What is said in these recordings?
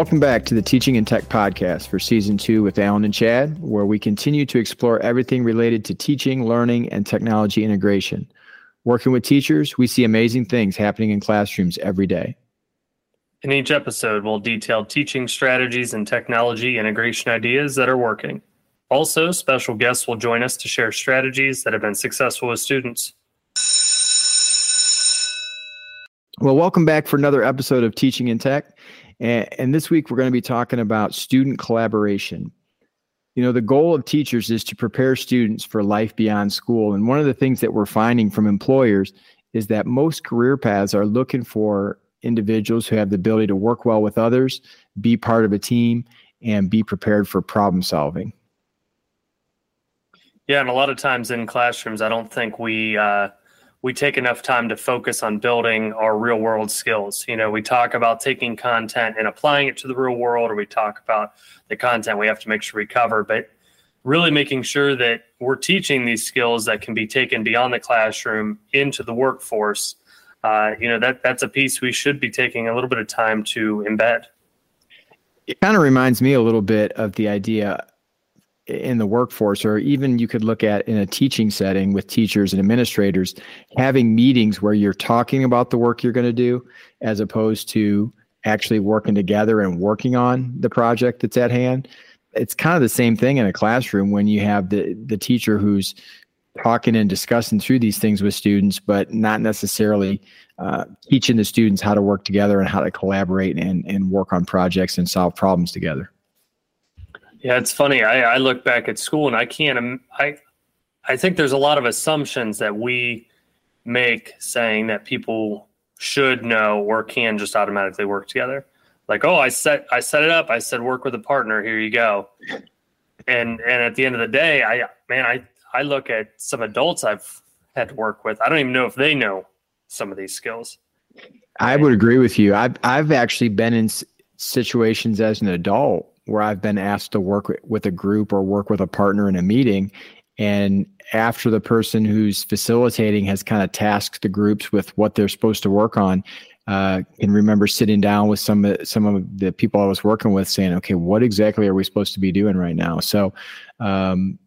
Welcome back to the Teaching and Tech podcast for season two with Allan and Chad, where we continue to explore everything related to teaching, learning, and technology integration. Working with teachers, we see amazing things happening in classrooms every day. In each episode, we'll detail teaching strategies and technology integration ideas that are working. Also, special guests will join us to share strategies that have been successful with students. Well, welcome back for another episode of Teaching and Tech. And, and this week, we're going to be talking about student collaboration. You know, the goal of teachers is to prepare students for life beyond school. And one of the things that we're finding from employers is that most career paths are looking for individuals who have the ability to work well with others, be part of a team, and be prepared for problem solving. Yeah, and a lot of times in classrooms, I don't think we uh, we take enough time to focus on building our real world skills. You know, we talk about taking content and applying it to the real world, or we talk about the content we have to make sure we cover, but really making sure that we're teaching these skills that can be taken beyond the classroom into the workforce. Uh, you know, that that's a piece we should be taking a little bit of time to embed. It kind of reminds me a little bit of the idea in the workforce, or even you could look at in a teaching setting with teachers and administrators, having meetings where you're talking about the work you're going to do as opposed to actually working together and working on the project that's at hand. It's kind of the same thing in a classroom when you have the, the teacher who's talking and discussing through these things with students, but not necessarily uh, teaching the students how to work together and how to collaborate and, and work on projects and solve problems together. Yeah, it's funny. I, I look back at school and I can't. Um, I I think there's a lot of assumptions that we make saying that people should know or can just automatically work together. Like, oh, I set I set it up. I said work with a partner. Here you go. And and at the end of the day, I man, I I look at some adults I've had to work with. I don't even know if they know some of these skills. I would agree with you. I've I've actually been in situations as an adult where I've been asked to work with a group or work with a partner in a meeting. And after the person who's facilitating has kind of tasked the groups with what they're supposed to work on, uh, can remember sitting down with some some of the people I was working with, saying, "Okay, what exactly are we supposed to be doing right now?" So, um,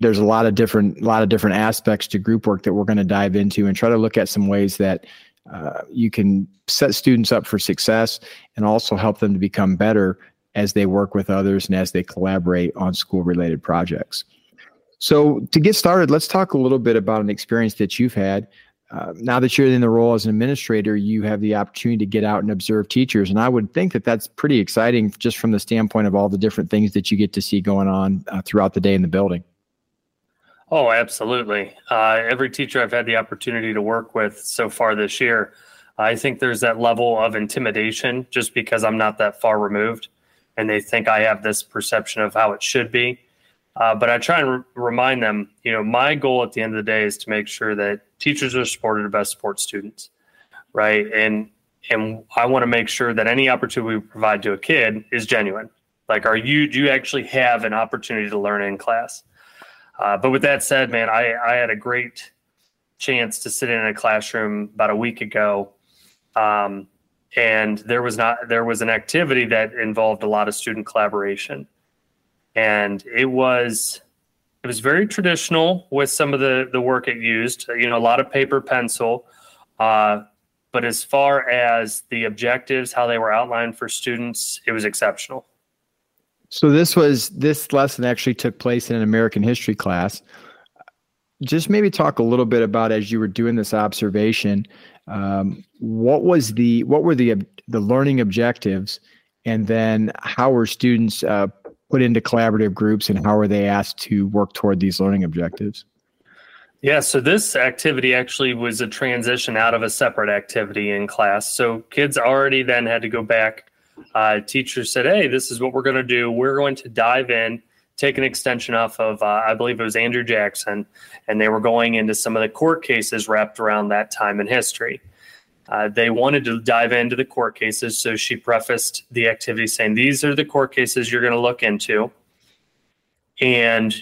there's a lot of different lot of different aspects to group work that we're going to dive into and try to look at some ways that uh, you can set students up for success and also help them to become better as they work with others and as they collaborate on school related projects. So, to get started, let's talk a little bit about an experience that you've had. Uh, now that you're in the role as an administrator, you have the opportunity to get out and observe teachers. And I would think that that's pretty exciting just from the standpoint of all the different things that you get to see going on uh, throughout the day in the building. Oh, absolutely. Uh, every teacher I've had the opportunity to work with so far this year, I think there's that level of intimidation just because I'm not that far removed and they think I have this perception of how it should be. Uh, but I try and re- remind them, you know, my goal at the end of the day is to make sure that teachers are supported the best support students, right? And and I want to make sure that any opportunity we provide to a kid is genuine. Like, are you do you actually have an opportunity to learn in class? Uh, but with that said, man, I I had a great chance to sit in a classroom about a week ago um, and there was not there was an activity that involved a lot of student collaboration. And it was it was very traditional with some of the the work it used you know a lot of paper pencil uh, but as far as the objectives how they were outlined for students it was exceptional. So this was this lesson actually took place in an american history class just maybe talk a little bit about as you were doing this observation um, what was the what were the the learning objectives, and then how were students uh, put into collaborative groups, and how are they asked to work toward these learning objectives? Yeah, so this activity actually was a transition out of a separate activity in class. So kids already then had to go back. Uh, teachers said, "Hey, this is what we're going to do. We're going to dive in." Take an extension off of, uh, I believe it was Andrew Jackson, and they were going into some of the court cases wrapped around that time in history. Uh, they wanted to dive into the court cases, so she prefaced the activity saying, These are the court cases you're going to look into. And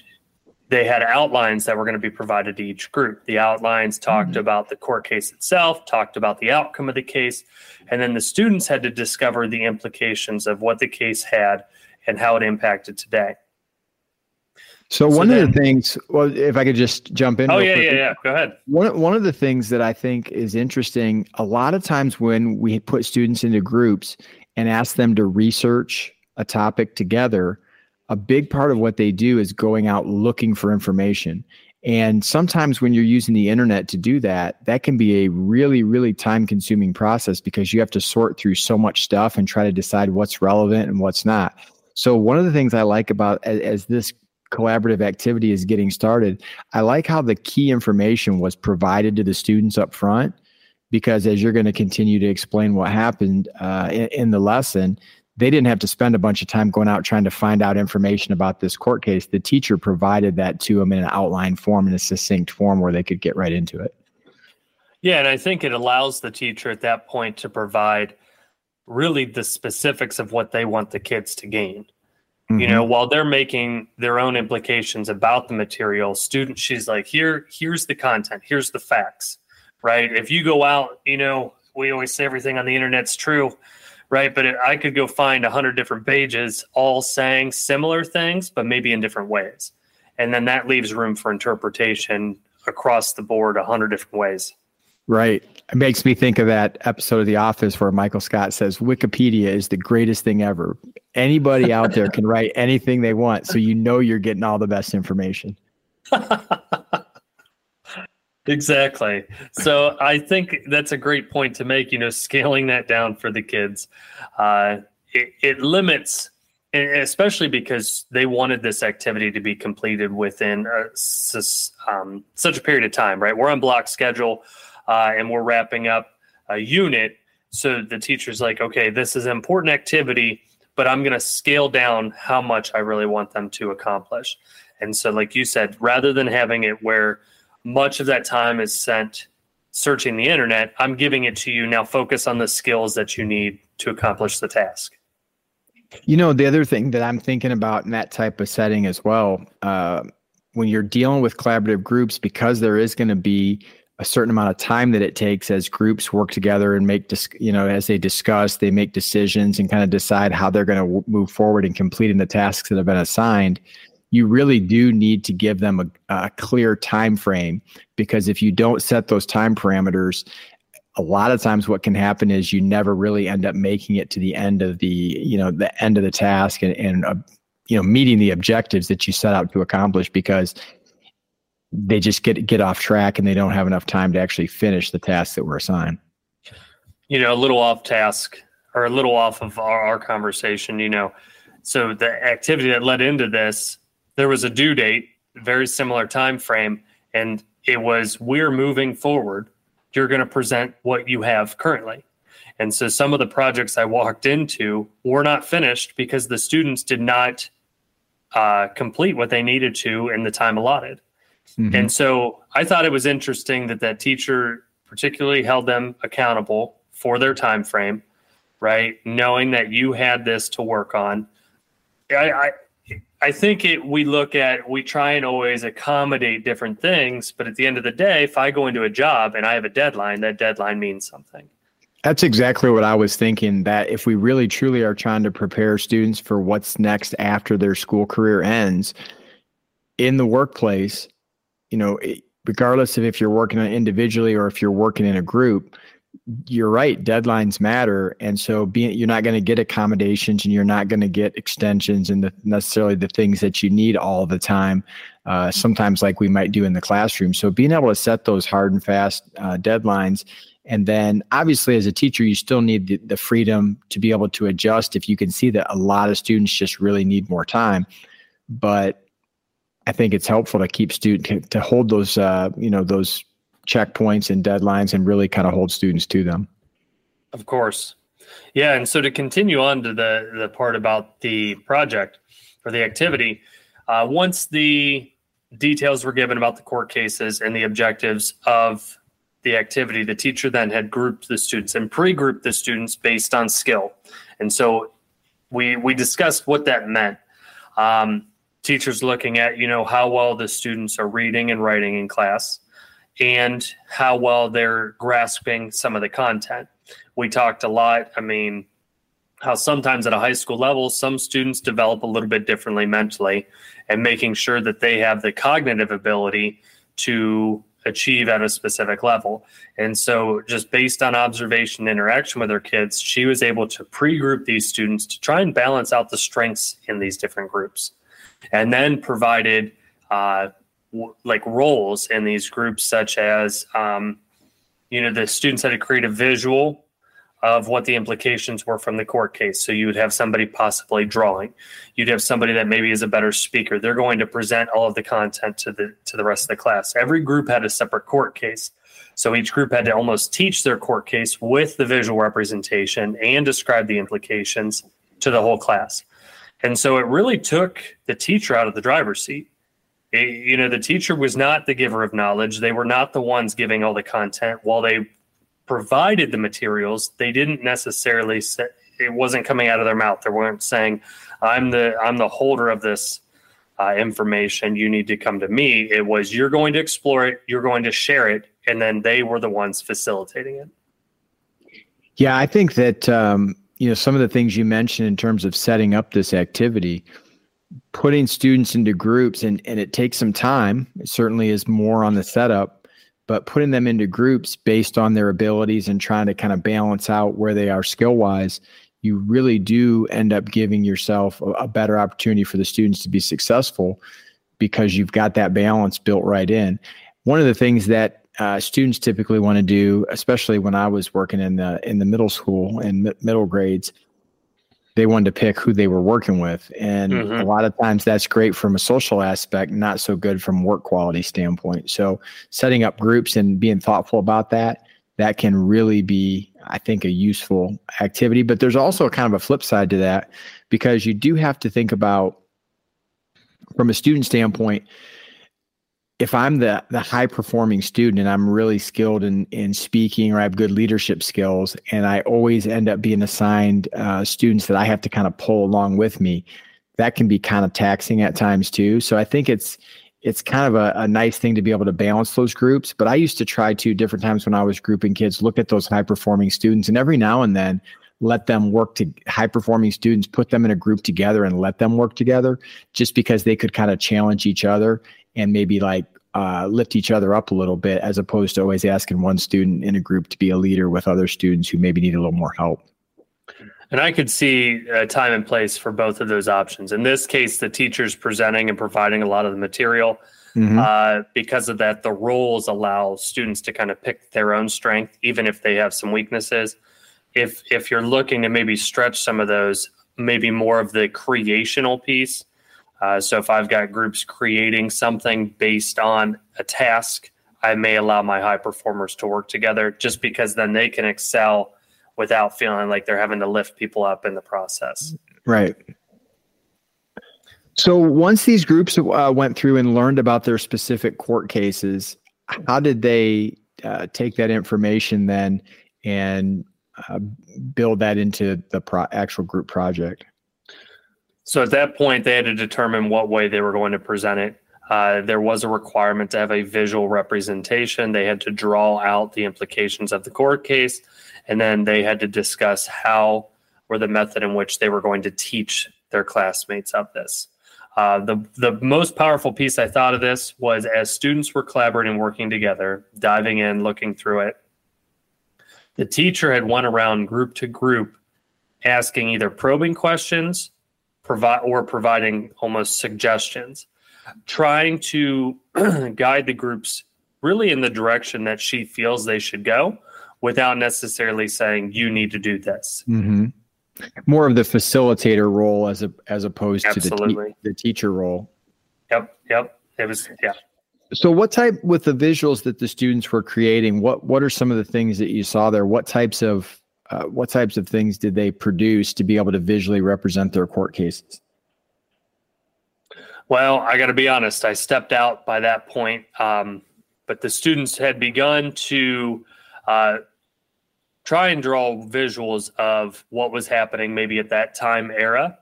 they had outlines that were going to be provided to each group. The outlines talked mm-hmm. about the court case itself, talked about the outcome of the case, and then the students had to discover the implications of what the case had and how it impacted today. So, so one then, of the things, well, if I could just jump in. Oh yeah, yeah, yeah. Go ahead. One one of the things that I think is interesting. A lot of times when we put students into groups and ask them to research a topic together, a big part of what they do is going out looking for information. And sometimes when you're using the internet to do that, that can be a really, really time consuming process because you have to sort through so much stuff and try to decide what's relevant and what's not. So, one of the things I like about as, as this collaborative activity is getting started, I like how the key information was provided to the students up front because as you're going to continue to explain what happened uh, in, in, the lesson, they didn't have to spend a bunch of time going out trying to find out information about this court case. The teacher provided that to them in an outline form, in a succinct form where they could get right into it. Yeah, and I think it allows the teacher at that point to provide really the specifics of what they want the kids to gain. Mm-hmm. You know, while they're making their own implications about the material, student she's like, here, here's the content, here's the facts, right? If you go out, you know, we always say everything on the internet's true right? But it, I could go find a hundred different pages all saying similar things, but maybe in different ways, and then that leaves room for interpretation across the board a hundred different ways. Right. It makes me think of that episode of The Office where Michael Scott says Wikipedia is the greatest thing ever. Anybody out there can write anything they want, so you know you're getting all the best information. Exactly. So I think that's a great point to make. You know, scaling that down for the kids, uh, it, it limits, especially because they wanted this activity to be completed within a, um, such a period of time. Right, we're on block schedule, uh, and we're wrapping up a unit. So the teacher's like, okay, this is an important activity, but I'm going to scale down how much I really want them to accomplish. And so, like you said, rather than having it where much of that time is spent searching the internet. I'm giving it to you. Now focus on the skills that you need to accomplish the task. You know, the other thing that I'm thinking about in that type of setting as well, uh, when you're dealing with collaborative groups, because there is going to be a certain amount of time that it takes as groups work together and make, dis- you know, as they discuss, they make decisions and kind of decide how they're going to w- move forward in completing the tasks that have been assigned you really do need to give them a, a clear time frame. Because if you don't set those time parameters a lot of times what can happen is you never really end up making it to the end of the you know the end of the task and, and uh, you know meeting the objectives that you set out to accomplish because they just get get off track and they don't have enough time to actually finish the tasks that were assigned you know a little off task or a little off of our, our conversation you know so the activity that led into this there was a due date, very similar time frame, and it was we're moving forward. You're going to present what you have currently. And so some of the projects I walked into were not finished because the students did not uh, complete what they needed to in the time allotted. Mm-hmm. And so I thought it was interesting that that teacher particularly held them accountable for their time frame, right? Knowing that you had this to work on. I, I I think it we look at we try and always accommodate different things, but at the end of the day, if I go into a job and I have a deadline, that deadline means something. That's exactly what I was thinking that if we really truly are trying to prepare students for what's next after their school career ends in the workplace, you know, regardless of if you're working on individually or if you're working in a group, you're right deadlines matter. And so being you're not going to get accommodations and you're not going to get extensions and the, necessarily the things that you need all the time uh, sometimes like we might do in the classroom. So being able to set those hard and fast uh, deadlines and then obviously as a teacher you still need the, the freedom to be able to adjust if you can see that a lot of students just really need more time. But i think it's helpful to keep student to, to hold those uh, you know those checkpoints and deadlines and really kind of hold students to them. Of course. Yeah. And so to continue on to the, the part about the project or the activity, uh, once the details were given about the court cases and the objectives of the activity, the teacher then had grouped the students and pre-grouped the students based on skill. And so we we discussed what that meant. Um, teachers looking at, you know, how well the students are reading and writing in class and how well they're grasping some of the content. We talked a lot. I mean, how sometimes at a high school level, some students develop a little bit differently mentally, and making sure that they have the cognitive ability to achieve at a specific level. And so, just based on observation interaction with her kids, she was able to pre group these students to try and balance out the strengths in these different groups. And then provided uh, w- like roles in these groups, such as, um, you know, the students had to create a visual of what the implications were from the court case. So you would have somebody possibly drawing. You'd have somebody that maybe is a better speaker. They're going to present all of the content to the to the rest of the class. Every group had a separate court case. So each group had to almost teach their court case with the visual representation and describe the implications to the whole class. And so it really took the teacher out of the driver's seat. It, you know, the teacher was not the giver of knowledge. They were not the ones giving all the content. While they provided the materials, they didn't necessarily say it wasn't coming out of their mouth. They weren't saying, "I'm the I'm the holder of this uh, information. You need to come to me." It was, "You're going to explore it. You're going to share it," and then they were the ones facilitating it. Yeah, I think that um, you know some of the things you mentioned in terms of setting up this activity putting students into groups and, and it takes some time it certainly is more on the setup but putting them into groups based on their abilities and trying to kind of balance out where they are skill wise, you really do end up giving yourself a, a, better opportunity for the students to be successful because you've got that balance built right in. One of the things that uh, students typically want to do, especially when I was working in the in the middle school and middle grades, they wanted to pick who they were working with. And mm-hmm. a lot of times that's great from a social aspect, not so good from work quality standpoint. So setting up groups and being thoughtful about that, that can really be, I think, a useful activity. But there's also kind of a flip side to that because you do have to think about from a student standpoint, if I'm the the high performing student and I'm really skilled in in speaking or I have good leadership skills, and I always end up being assigned uh, students that I have to kind of pull along with me, that can be kind of taxing at times too. So I think it's it's kind of a, a nice thing to be able to balance those groups. But I used to try to different times when I was grouping kids, look at those high performing students, and every now and then let them work to high performing students, put them in a group together and let them work together just because they could kind of challenge each other and maybe like uh, lift each other up a little bit as opposed to always asking one student in a group to be a leader with other students who maybe need a little more help. And I could see a time and place for both of those options. In this case, the teacher's presenting and providing a lot of the material. Mm-hmm. Uh, because of that, the rules allow students to kind of pick their own strength, even if they have some weaknesses. If if you're looking to maybe stretch some of those, maybe more of the creational piece, uh, so if I've got groups creating something based on a task, I may allow my high performers to work together just because then they can excel without feeling like they're having to lift people up in the process. Right. So once these groups uh, went through and learned about their specific court cases, how did they uh, take that information then and uh, build that into the pro- actual group project? So at that point, they had to determine what way they were going to present it. Uh, there was a requirement to have a visual representation. They had to draw out the implications of the court case, and then they had to discuss how or the method in which they were going to teach their classmates of this. Uh, the the most powerful piece I thought of this was as students were collaborating, working together, diving in, looking through it. The teacher had went around group to group, asking either probing questions provide or providing almost suggestions, trying to guide the groups really in the direction that she feels they should go without necessarily saying you need to do this. Mm-hmm. More of the facilitator role as a as opposed Absolutely. to the, te- the teacher role. Yep, yep. It was yeah. So what type with the visuals that the students were creating, what what are some of the things that you saw there? What types of uh, what types of things did they produce to be able to visually represent their court cases? Well, I got to be honest, I stepped out by that point, um, but the students had begun to uh, try and draw visuals of what was happening maybe at that time era.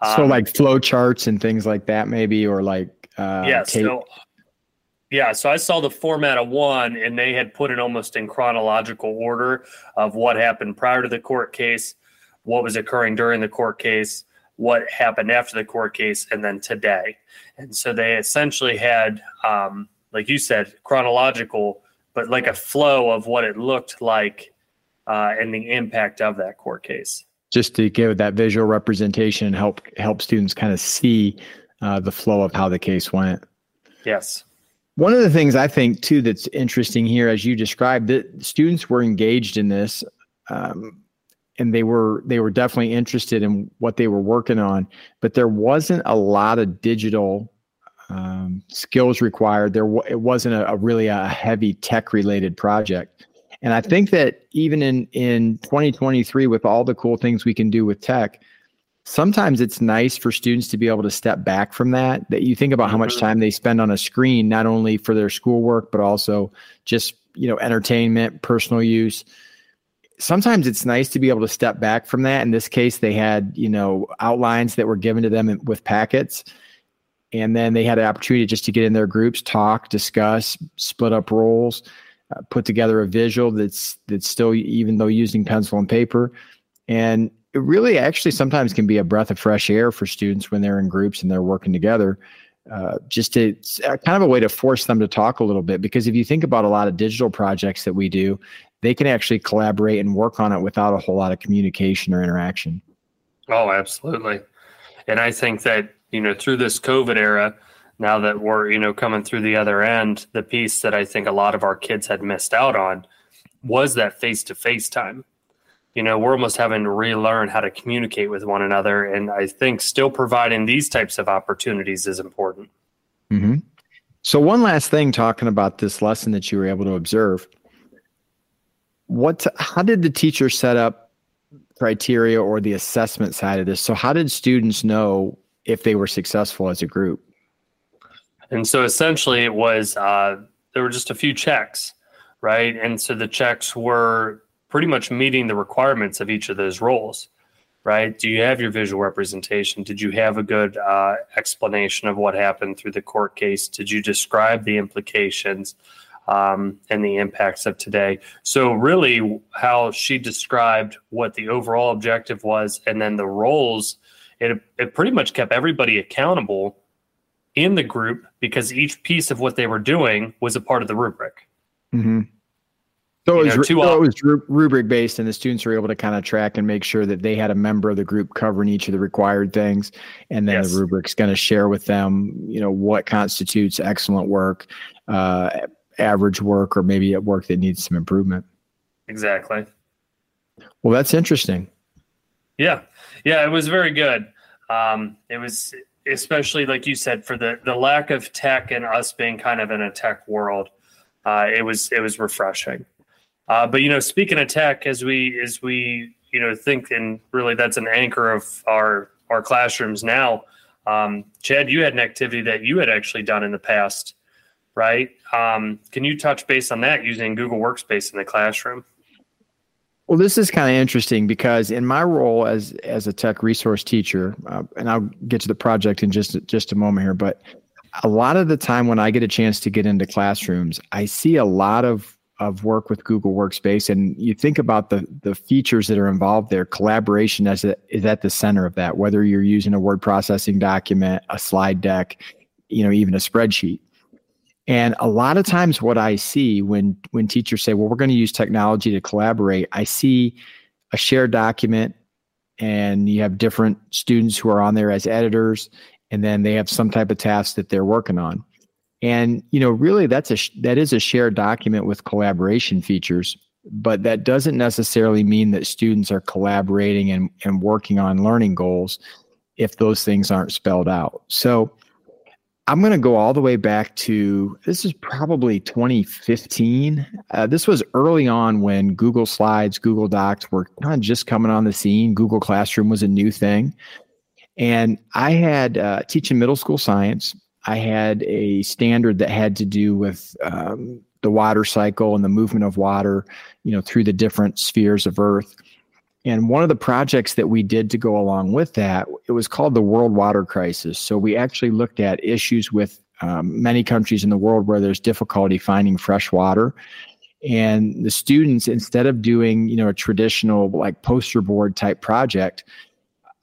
Um, so like flow charts and things like that, maybe, or like uh, yeah. Tape. So yeah, so I saw the format of one, and they had put it almost in chronological order of what happened prior to the court case, what was occurring during the court case, what happened after the court case, and then today. And so they essentially had, um, like you said, chronological, but like a flow of what it looked like uh, and the impact of that court case. Just to give that visual representation and help help students kind of see uh, the flow of how the case went. Yes. One of the things I think too that's interesting here, as you described, that students were engaged in this, um, and they were they were definitely interested in what they were working on, but there wasn't a lot of digital um, skills required. There it wasn't a, a really a heavy tech related project. And I think that even in in 2023, with all the cool things we can do with tech, sometimes it's nice for students to be able to step back from that. That you think about how much mm-hmm. time they spend on a screen, not only for their schoolwork, but also just you know entertainment, personal use. Sometimes it's nice to be able to step back from that. In this case, they had you know outlines that were given to them with packets and then they had an opportunity just to get in their groups, talk, discuss, split up roles, uh, put together a visual that's that's still even though using pencil and paper, and it really actually sometimes can be a breath of fresh air for students when they're in groups and they're working together. Uh, just to uh, kind of a way to force them to talk a little bit because if you think about a lot of digital projects that we do, they can actually collaborate and work on it without a whole lot of communication or interaction. Oh, absolutely. And I think that you know, through this COVID era, now that we're, you know, coming through the other end, the piece that I think a lot of our kids had missed out on was that face to face time. You know, we're almost having to relearn how to communicate with one another. And I think still providing these types of opportunities is important. Mm-hmm. So, one last thing talking about this lesson that you were able to observe. What, how did the teacher set up criteria or the assessment side of this? So, how did students know if they were successful as a group. And so essentially, it was uh, there were just a few checks, right? And so the checks were pretty much meeting the requirements of each of those roles, right? Do you have your visual representation? Did you have a good uh, explanation of what happened through the court case? Did you describe the implications? Um, and the impacts of today. So, really, how she described what the overall objective was, and then the roles it, it pretty much kept everybody accountable in the group because each piece of what they were doing was a part of the rubric. Mm-hmm. So, it was, so it was rubric based, and the students were able to kind of track and make sure that they had a member of the group covering each of the required things, and then yes. the rubric's going to share with them, you know, what constitutes excellent work, uh, average work, or maybe work that needs some improvement. Exactly. Well, that's interesting. Yeah, yeah, it was very good. Um, it was especially like you said for the the lack of tech and us being kind of in a tech world. Uh, it was it was refreshing. Uh, but you know, speaking of tech, as we as we you know think, and really that's an anchor of our our classrooms now. Um, Chad, you had an activity that you had actually done in the past, right? Um, can you touch base on that using Google Workspace in the classroom? Well, this is kind of interesting because in my role as as a tech resource teacher, uh, and I'll get to the project in just just a moment here, but a lot of the time when I get a chance to get into classrooms, I see a lot of of work with Google Workspace, and you think about the the features that are involved there. Collaboration is, a, is at the center of that. Whether you're using a word processing document, a slide deck, you know, even a spreadsheet. And a lot of times what I see when when teachers say, "Well, we're going to use technology to collaborate," I see a shared document and you have different students who are on there as editors and then they have some type of task that they're working on. And you know, really that's a that is a shared document with collaboration features, but that doesn't necessarily mean that students are collaborating and, and working on learning goals if those things aren't spelled out. So I'm going to go all the way back to this is probably 2015. Uh, this was early on when Google Slides, Google Docs were kind of just coming on the scene. Google Classroom was a new thing. And I had uh, teaching middle school science. I had a standard that had to do with um, the water cycle and the movement of water, you know, through the different spheres of Earth. And one of the projects that we did to go along with that, it was called the World Water Crisis. So we actually looked at issues with um, many countries in the world where there's difficulty finding fresh water. And the students, instead of doing, you know, a traditional like poster board type project,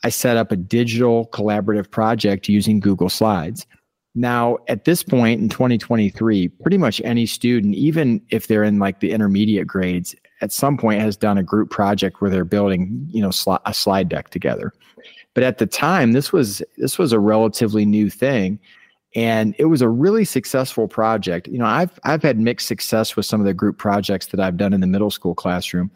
I set up a digital collaborative project using Google Slides. Now, at this point in 2023, pretty much any student, even if they're in like the intermediate grades, at some point has done a group project where they're building, you know, a slide deck together. But at the time, this was this was a relatively new thing, and it was a really successful project. You know, I've I've had mixed success with some of the group projects that I've done in the middle school classroom,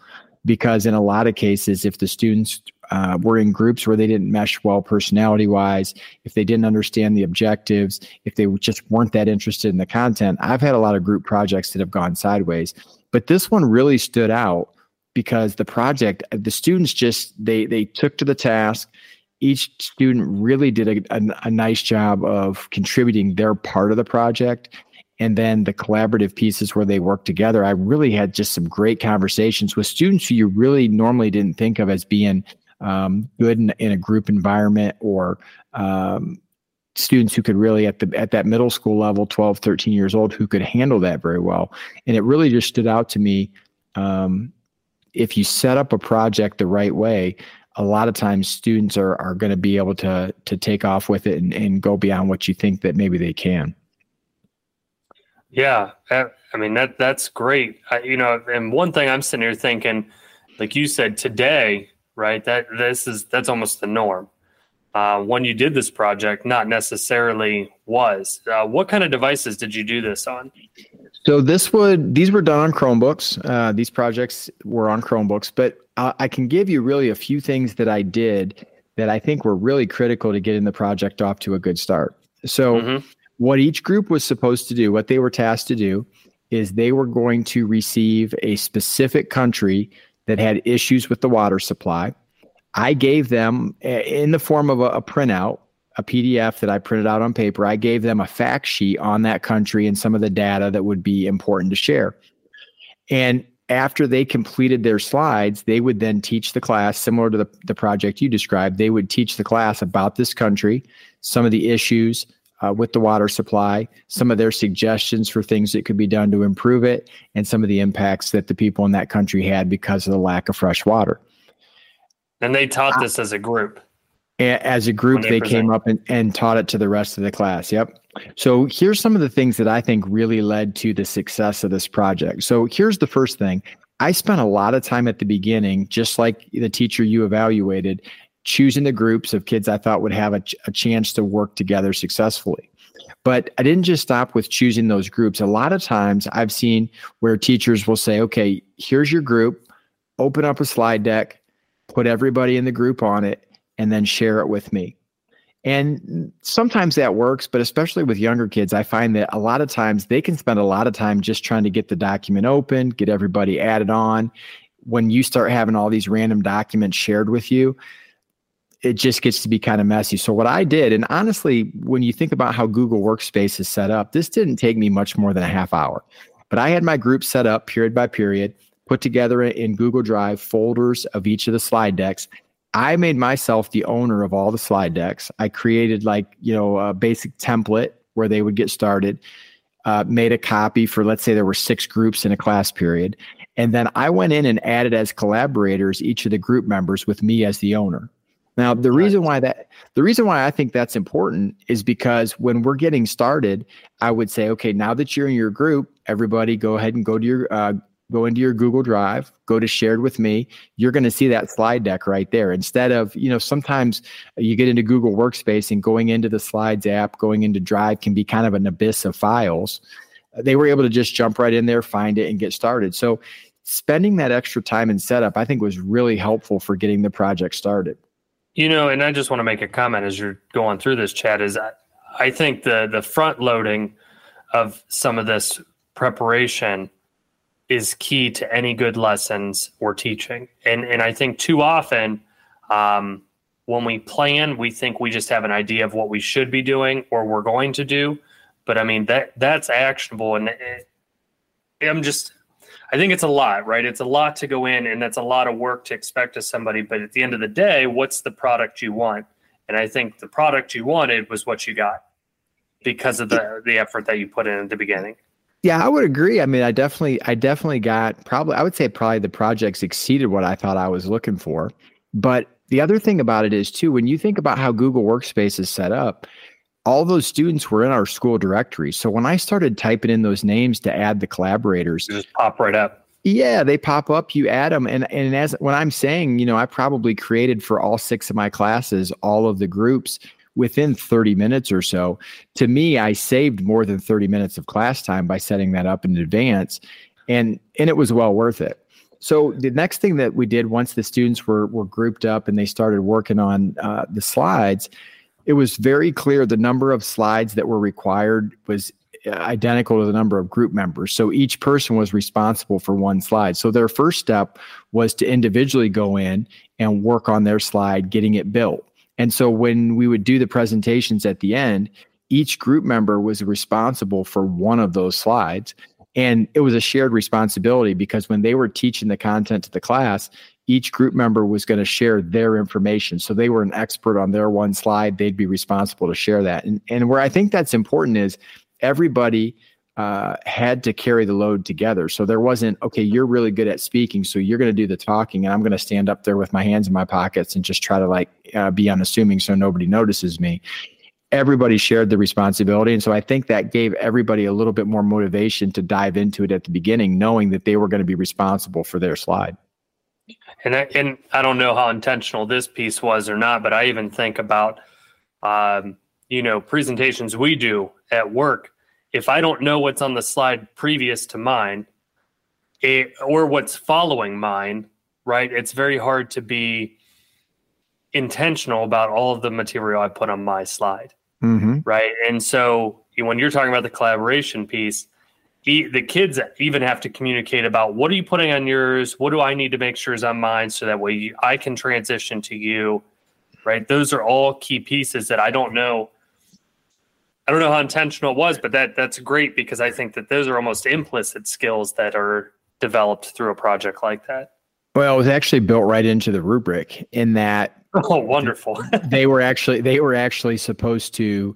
because in a lot of cases, if the students uh, were in groups where they didn't mesh well personality wise, if they didn't understand the objectives, if they just weren't that interested in the content, I've had a lot of group projects that have gone sideways. But this one really stood out because the project, the students just they they took to the task. Each student really did a, a, a nice job of contributing their part of the project and then the collaborative pieces where they work together i really had just some great conversations with students who you really normally didn't think of as being um, good in, in, a group environment or um, students who could really at the at that middle school level 12 13 years old who could handle that very well. And it really just stood out to me um, if you set up a project the right way a lot of times students are are going to be able to to take off with it and, and go beyond what you think that maybe they can. Yeah i mean that that's great. I, you know and one thing i'm sitting here thinking like you said today right that this is that's almost the norm uh, when you did this project not necessarily was. Uh, what kind of devices did you do this on? So this would these were done on Chromebooks. Uh, these projects were on Chromebooks, but I can give you really a few things that I did that I think were really critical to getting the project off to a good start. So mm-hmm. what each group was supposed to do, what they were tasked to do, is they were going to receive a specific country that had issues with the water supply I gave them eh, in the form of a, a printout, a PDF that I printed out on paper. I gave them a fact sheet on that country and some of the data that would be important to share. And after they completed their slides, they would then teach the class, similar to the, the project you described, they would teach the class about this country, some of the issues uh, with the water supply, some of their suggestions for things that could be done to improve it, and some of the impacts that the people in that country had because of the lack of fresh water. And they taught this as a group. As a group, they, they came up and, and taught it to the rest of the class. Yep. So here's some of the things that I think really led to the success of this project. So here's the first thing. I spent a lot of time at the beginning, just like the teacher you evaluated, choosing the groups of kids I thought would have a, ch- a chance to work together successfully. But I didn't just stop with choosing those groups. A lot of times I've seen where teachers will say, okay, here's your group, open up a slide deck, put everybody in the group on it, and then share it with me. And sometimes that works, but especially with younger kids, I find that a lot of times they can spend a lot of time just trying to get the document open, get everybody added on. When you start having all these random documents shared with you, it just gets to be kind of messy. So, what I did, and honestly, when you think about how Google Workspace is set up, this didn't take me much more than a half hour. But I had my group set up period by period put together in Google Drive folders of each of the slide decks. I made myself the owner of all the slide decks. I created like, you know, a basic template where they would get started, uh, made a copy for, let's say there were six groups in a class period. And then I went in and added as collaborators each of the group members with me as the owner. Now, the reason why that the reason why I think that's important is because when we're getting started, I would say, okay, now that you're in your group, everybody go ahead and go to your uh, go into your Google Drive, go to shared with me, you're going to see that slide deck right there. Instead of, you know, sometimes you get into Google Workspace and going into the Slides app, going into Drive can be kind of an abyss of files. They were able to just jump right in there, find it, and get started. So spending that extra time in setup, I think, was really helpful for getting the project started. You know, and I just want to make a comment as you're going through this Chad is I, I think the the front loading of some of this preparation is key to any good lessons we're teaching. And and I think too often um, when we plan, we think we just have an idea of what we should be doing or we're going to do. But I mean that that's actionable, and it, I'm just I think it's a lot, right? It's a lot to go in, and that's a lot of work to expect of somebody. But at the end of the day, what's the product you want? And I think the product you wanted was what you got because of the the effort that you put in at the beginning. Yeah, I would agree. I mean, I definitely, I definitely got probably, I would say probably the projects exceeded what I thought I was looking for. But the other thing about it is too, when you think about how Google Workspace is set up, all those students were in our school directory. So when I started typing in those names to add the collaborators, just pop right up. Yeah, they pop up. You add them, and and as when I'm saying, you know, I probably created for all six of my classes all of the groups within 30 minutes or so. To me, I saved more than 30 minutes of class time by setting that up in advance, and and it was well worth it. So the next thing that we did once the students were were grouped up and they started working on uh, the slides it was very clear the number of slides that were required was uh, identical to the number of group members. So each person was responsible for one slide. So their first step was to individually go in and work on their slide, getting it built. And so when we would do the presentations at the end, each group member was responsible for one of those slides. And it was a shared responsibility because when they were teaching the content to the class, each group member was going to share their information. So they were an expert on their one slide. They'd be responsible to share that. And, and where I think that's important is everybody uh, had to carry the load together. So there wasn't, okay, you're really good at speaking. So you're going to do the talking and I'm going to stand up there with my hands in my pockets and just try to like uh, be unassuming so nobody notices me. Everybody shared the responsibility. And so I think that gave everybody a little bit more motivation to dive into it at the beginning, knowing that they were going to be responsible for their slide. And I, and I don't know how intentional this piece was or not, but I even think about, um, you know, presentations we do at work. If I don't know what's on the slide previous to mine, it, or what's following mine, right? It's very hard to be intentional about all of the material I put on my slide, mm-hmm. right? And so when you're talking about the collaboration piece, the kids even have to communicate about what are you putting on yours? What do i need to make sure is on mine so that way you, i can transition to you right? Those are all key pieces that i don't know. I don't know how intentional it was but that that's great because i think that those are almost implicit skills that are developed through a project like that. Well it was actually built right into the rubric in that oh wonderful. they were actually they were actually supposed to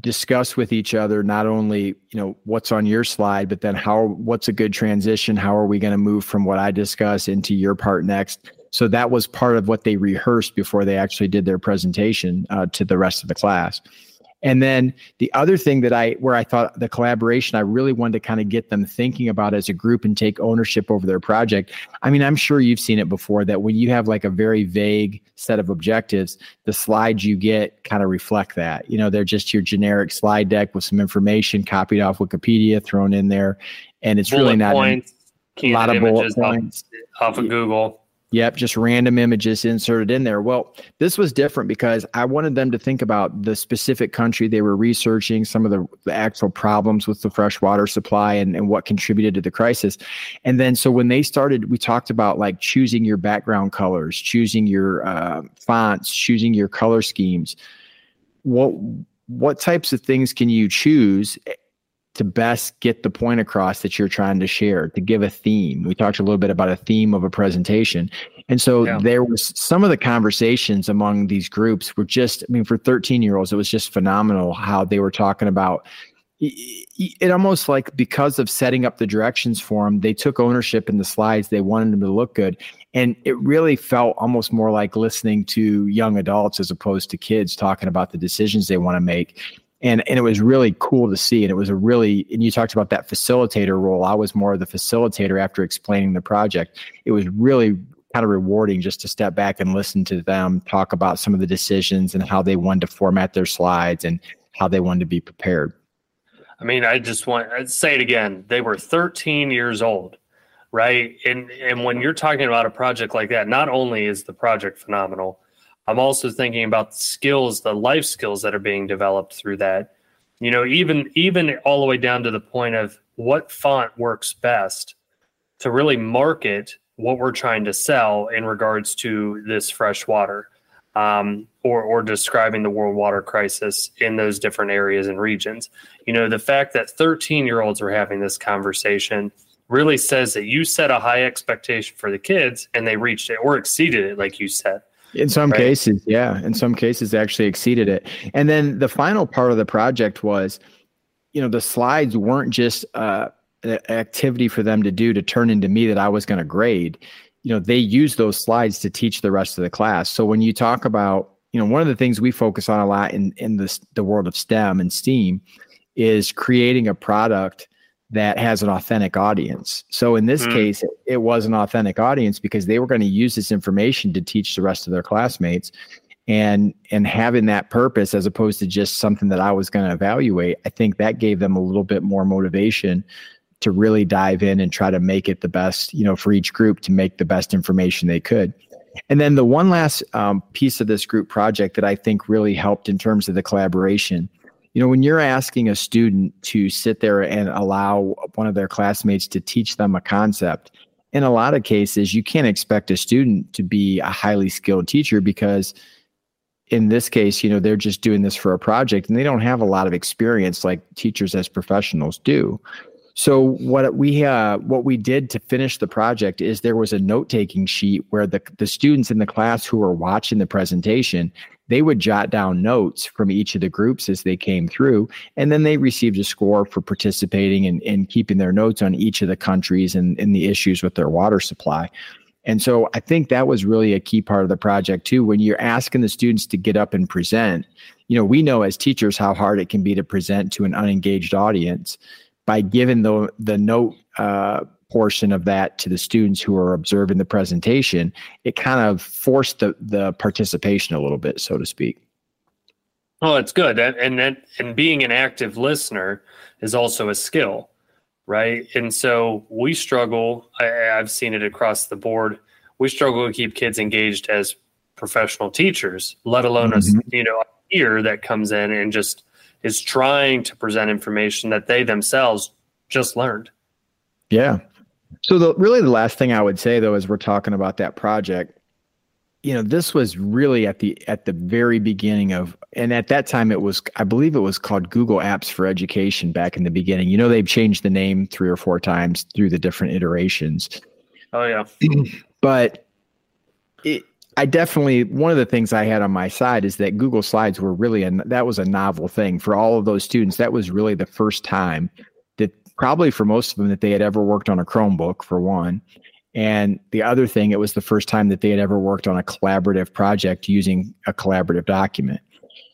discuss with each other not only you know what's on your slide but then how what's a good transition? How are we going to move from what i discuss into your part next? So that was part of what they rehearsed before they actually did their presentation uh, to the rest of the class and then the other thing that I, where I thought the collaboration, I really wanted to kind of get them thinking about as a group and take ownership over their project. I mean, I'm sure you've seen it before that when you have like a very vague set of objectives, the slides you get kind of reflect that. You know, they're just your generic slide deck with some information copied off Wikipedia thrown in there. And it's bullet really not points, a lot of bullet points off, off of Google. Yep, just random images inserted in there. Well, this was different because I wanted them to think about the specific country they were researching, some of the, the actual problems with the fresh water supply and, and what contributed to the crisis. And then, so when they started, we talked about like choosing your background colors, choosing your uh, fonts, choosing your color schemes. What what types of things can you choose to best get the point across that you're trying to share, to give a theme. We talked a little bit about a theme of a presentation. And so yeah. there was some of the conversations among these groups were just, I mean, for 13 year olds, it was just phenomenal how they were talking about it almost like because of setting up the directions for them, they took ownership in the slides. They wanted them to look good. And it really felt almost more like listening to young adults as opposed to kids talking about the decisions they want to make and and it was really cool to see and it was a really and you talked about that facilitator role. I was more of the facilitator after explaining the project. It was really kind of rewarding just to step back and listen to them talk about some of the decisions and how they wanted to format their slides and how they wanted to be prepared. I mean i just want to say it again they were 13 years old right? And and when you're talking about a project like that not only is the project phenomenal I'm also thinking about the skills, the life skills that are being developed through that. You know, even even all the way down to the point of what font works best to really market what we're trying to sell in regards to this fresh water, um, or or describing the world water crisis in those different areas and regions. You know, the fact that 13 year olds are having this conversation really says that you set a high expectation for the kids and they reached it or exceeded it, like you said. In some right? cases, yeah. In some cases, actually exceeded it. And then the final part of the project was, you know, the slides weren't just uh, an activity for them to do to turn into me that I was going to grade. You know, they use those slides to teach the rest of the class. So when you talk about, you know, one of the things we focus on a lot in in this the world of STEM and STEAM is creating a product that has an authentic audience. So in this mm. case, it was an authentic audience because they were going to use this information to teach the rest of their classmates and and having that purpose as opposed to just something that I was going to evaluate, I think that gave them a little bit more motivation to really dive in and try to make it the best, you know, for each group to make the best information they could. And then the one last um, piece of this group project that I think really helped in terms of the collaboration you know, when you're asking a student to sit there and allow one of their classmates to teach them a concept, in a lot of cases, you can't expect a student to be a highly skilled teacher because in this case, you know, they're just doing this for a project and they don't have a lot of experience like teachers as professionals do. So what we uh, what we did to finish the project is there was a note taking sheet where the the students in the class who were watching the presentation they would jot down notes from each of the groups as they came through, and then they received a score for participating and, and keeping their notes on each of the countries and, and the issues with their water supply. And so I think that was really a key part of the project too. When you're asking the students to get up and present, you know, we know as teachers how hard it can be to present to an unengaged audience. By giving the the note uh, portion of that to the students who are observing the presentation, it kind of forced the, the participation a little bit, so to speak. Oh, it's good. And, and, and being an active listener is also a skill, right? And so we struggle, I, I've seen it across the board. We struggle to keep kids engaged as professional teachers, let alone mm-hmm. a you know a ear that comes in and just is trying to present information that they themselves just learned. Yeah, so the really the last thing I would say though, as we're talking about that project, you know, this was really at the at the very beginning of, and at that time it was, I believe it was called Google Apps for Education back in the beginning. You know, they've changed the name three or four times through the different iterations. Oh yeah, but it, I definitely one of the things I had on my side is that Google Slides were really and that was a novel thing for all of those students. That was really the first time probably for most of them that they had ever worked on a Chromebook for one. And the other thing, it was the first time that they had ever worked on a collaborative project using a collaborative document.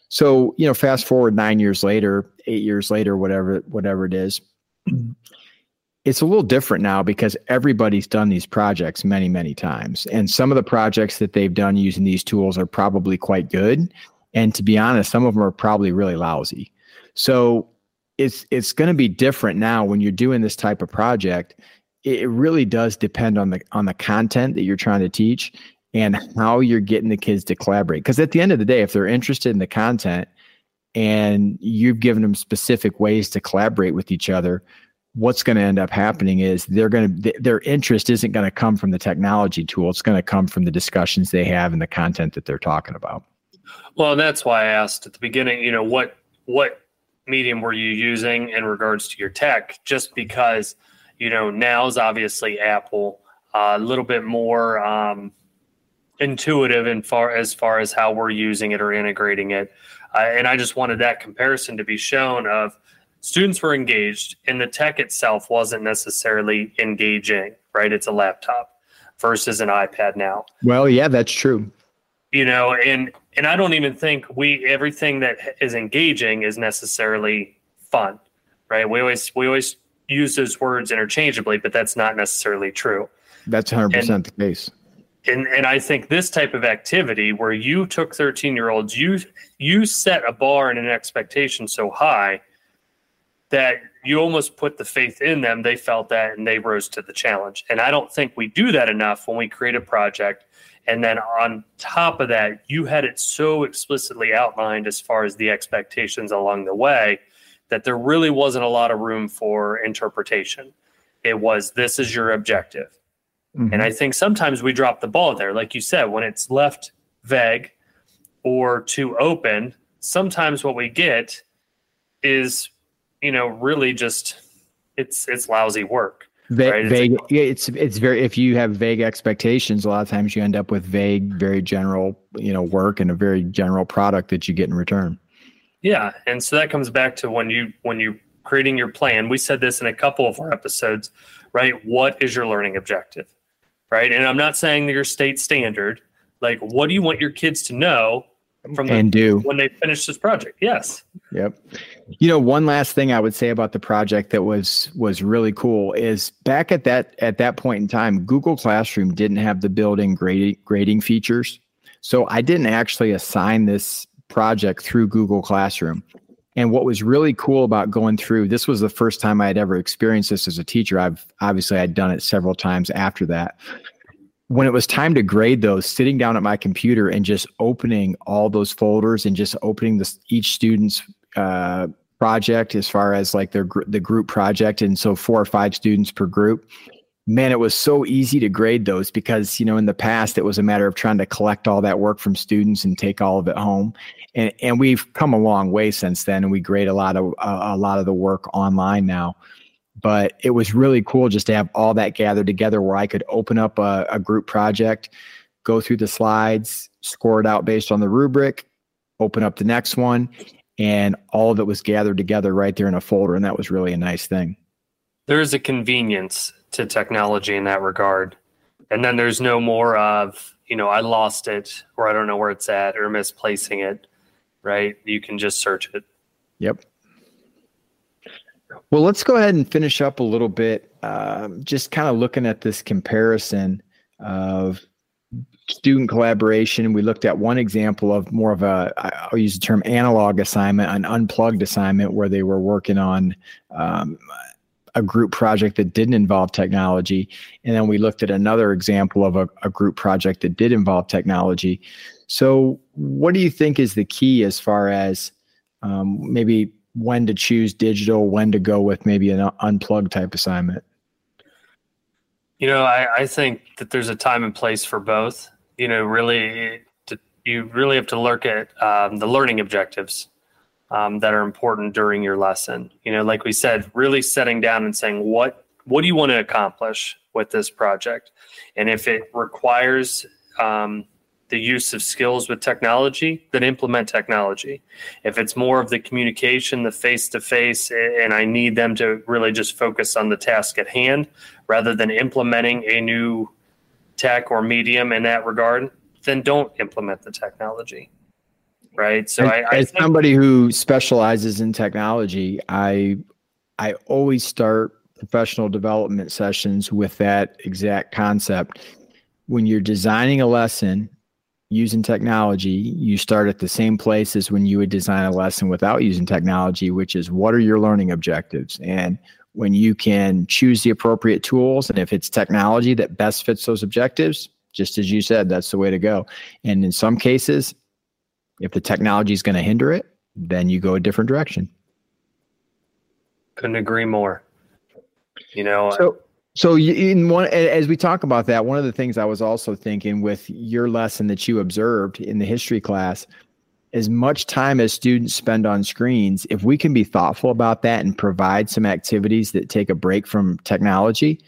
So, you know, fast forward nine years later, eight years later, whatever, whatever it is, it's a little different now because everybody's done these projects many, many times. And some of the projects that they've done using these tools are probably quite good. And to be honest, some of them are probably really lousy. So it's it's going to be different now when you're doing this type of project. It really does depend on the on the content that you're trying to teach and how you're getting the kids to collaborate. Because at the end of the day, if they're interested in the content and you've given them specific ways to collaborate with each other, what's going to end up happening is they're going to their interest isn't going to come from the technology tool. It's going to come from the discussions they have and the content that they're talking about. Well, and that's why I asked at the beginning. You know what what medium were you using in regards to your tech? Just because, you know, now is obviously Apple uh, a little bit more um, intuitive in far as far as how we're using it or integrating it. Uh, and I just wanted that comparison to be shown of students were engaged and the tech itself wasn't necessarily engaging, right? It's a laptop versus an iPad now. Well, yeah, that's true you know and and i don't even think we everything that is engaging is necessarily fun right? We always we always use those words interchangeably but that's not necessarily true. That's 100% and, the case. And and i think this type of activity where you took 13 year olds you you set a bar and an expectation so high that you almost put the faith in them. They felt that and they rose to the challenge. And i don't think we do that enough when we create a project and then on top of that, you had it so explicitly outlined as far as the expectations along the way that there really wasn't a lot of room for interpretation. It was, this is your objective. Mm-hmm. And I think sometimes we drop the ball there. Like you said, when it's left vague or too open, sometimes what we get is, you know, really just it's it's lousy work Va- right? vague. It's, yeah, it's it's very. If you have vague expectations, a lot of times you end up with vague, very general, you know, work and a very general product that you get in return. Yeah, and so that comes back to when you when you creating your plan. We said this in a couple of our episodes, right? What is your learning objective, right? And I'm not saying that your state standard. Like, what do you want your kids to know from the, and do when they finish this project. Yes. Yep. You know, one last thing I would say about the project that was was really cool is back at that at that point in time, Google Classroom didn't have the built-in grading grading features. So I didn't actually assign this project through Google Classroom. And what was really cool about going through this was the first time I had ever experienced this as a teacher. I've obviously I'd done it several times after that when it was time to grade those, sitting down at my computer and just opening all those folders and just opening this each student's uh, project as far as like their the group project, and so four or five students per group. Man, it was so easy to grade those because you know in the past it was a matter of trying to collect all that work from students and take all of it home, and and we've come a long way since then, and we grade a lot of uh, a lot of the work online now but it was really cool just to have all that gathered together where I could open up a, a, group project, go through the slides, score it out based on the rubric, open up the next one, and all of it was gathered together right there in a folder. And that was really a nice thing. There is a convenience to technology in that regard. And then there's no more of, you know, I lost it or I don't know where it's at or misplacing it, right? You can just search it. Yep. Well, let's go ahead and finish up a little bit, um, just kind of looking at this comparison of student collaboration. We looked at one example of more of a, I'll use the term analog assignment, an unplugged assignment where they were working on um, a group project that didn't involve technology. And then we looked at another example of a, a group project that did involve technology. So, what do you think is the key as far as um, maybe when to choose digital, when to go with maybe an unplugged type assignment? You know, I, I think that there's a time and place for both. You know, really, to, you really have to look at um, the learning objectives um, that are important during your lesson. You know, like we said, really setting down and saying what what do you want to accomplish with this project, and if it requires um, the use of skills with technology, then implement technology. If it's more of the communication, the face to face, and I need them to really just focus on the task at hand rather than implementing a new tech or medium in that regard, then don't implement the technology. Right. So, as, I, I as somebody who specializes in technology, I I always start professional development sessions with that exact concept. When you're designing a lesson, using technology, you start at the same place as when you would design a lesson without using technology, which is what are your learning objectives? And when you can choose the appropriate tools, and if it's technology that best fits those objectives, just as you said, that's the way to go. And in some cases, if the technology is going to hinder it, then you go a different direction. Couldn't agree more. You know, so so in one as we talk about that, one of the things I was also thinking with your lesson that you observed in the history class, as much time as students spend on screens, if we can be thoughtful about that and provide some activities that take a break from technology,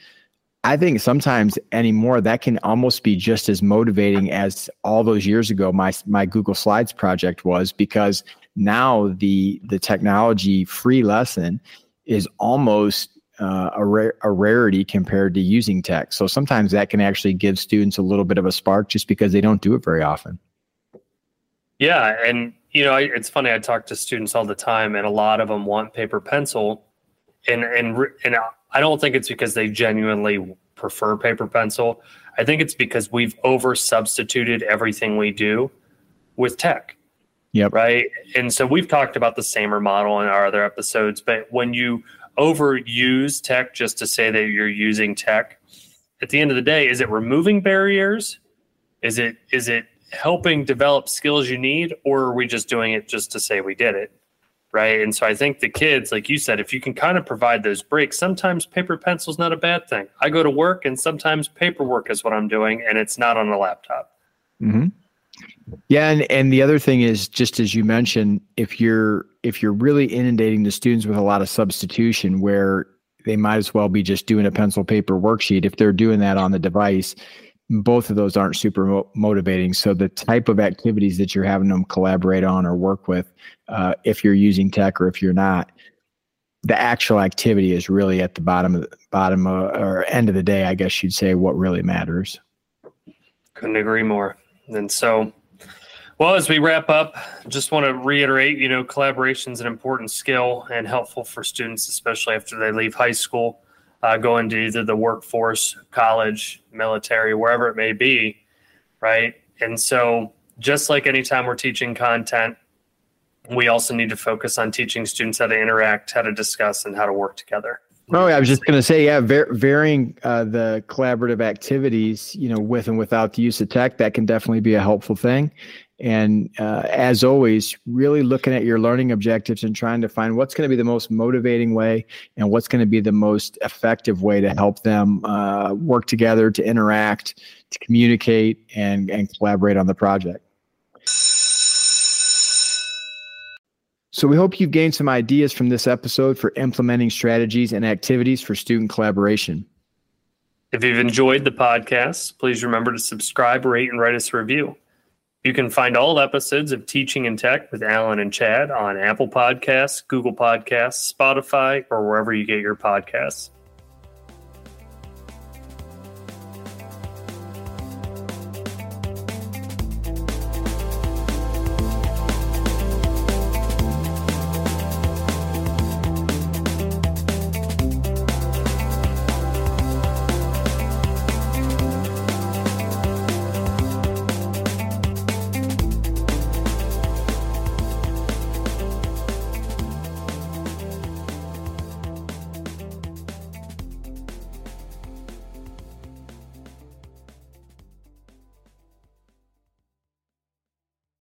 I think sometimes anymore that can almost be just as motivating as all those years ago my my Google Slides project was because now the the technology free lesson is almost uh, a, ra- a rarity compared to using tech. So sometimes that can actually give students a little bit of a spark just because they don't do it very often. Yeah, and you know, it's funny. I talk to students all the time, and a lot of them want paper pencil, and and and I don't think it's because they genuinely prefer paper pencil. I think it's because we've over substituted everything we do with tech. Yep. Right. And so we've talked about the SAMR model in our other episodes, but when you overuse tech just to say that you're using tech. At the end of the day, is it removing barriers? Is it is it helping develop skills you need, or are we just doing it just to say we did it? Right. And so I think the kids, like you said, if you can kind of provide those breaks, sometimes paper pencil is not a bad thing. I go to work and sometimes paperwork is what I'm doing and it's not on a laptop. Mm-hmm. Yeah, and and the other thing is just as you mentioned, if you're if you're really inundating the students with a lot of substitution where they might as well be just doing a pencil paper worksheet if they're doing that on the device both of those aren't super mo- motivating. So the type of activities that you're having them collaborate on or work with uh, if you're using tech or if you're not the actual activity is really at the bottom of the bottom of, or end of the day i guess you'd say what really matters. Couldn't agree more. And so well, as we wrap up, just want to reiterate, you know, collaboration is an important skill and helpful for students, especially after they leave high school, uh, go into either the workforce, college, military, wherever it may be, right? And so, just like anytime we're teaching content, we also need to focus on teaching students how to interact, how to discuss, and how to work together. Oh, I was just going to say, yeah, var- varying uh, the collaborative activities, you know, with and without the use of tech, that can definitely be a helpful thing. And uh, as always, really looking at your learning objectives and trying to find what's going to be the most motivating way and what's going to be the most effective way to help them uh, work together, to interact, to communicate, and, and collaborate on the project. So, we hope you've gained some ideas from this episode for implementing strategies and activities for student collaboration. If you've enjoyed the podcast, please remember to subscribe, rate, and write us a review. You can find all episodes of Teaching in Tech with Allan and Chad on Apple Podcasts, Google Podcasts, Spotify, or wherever you get your podcasts.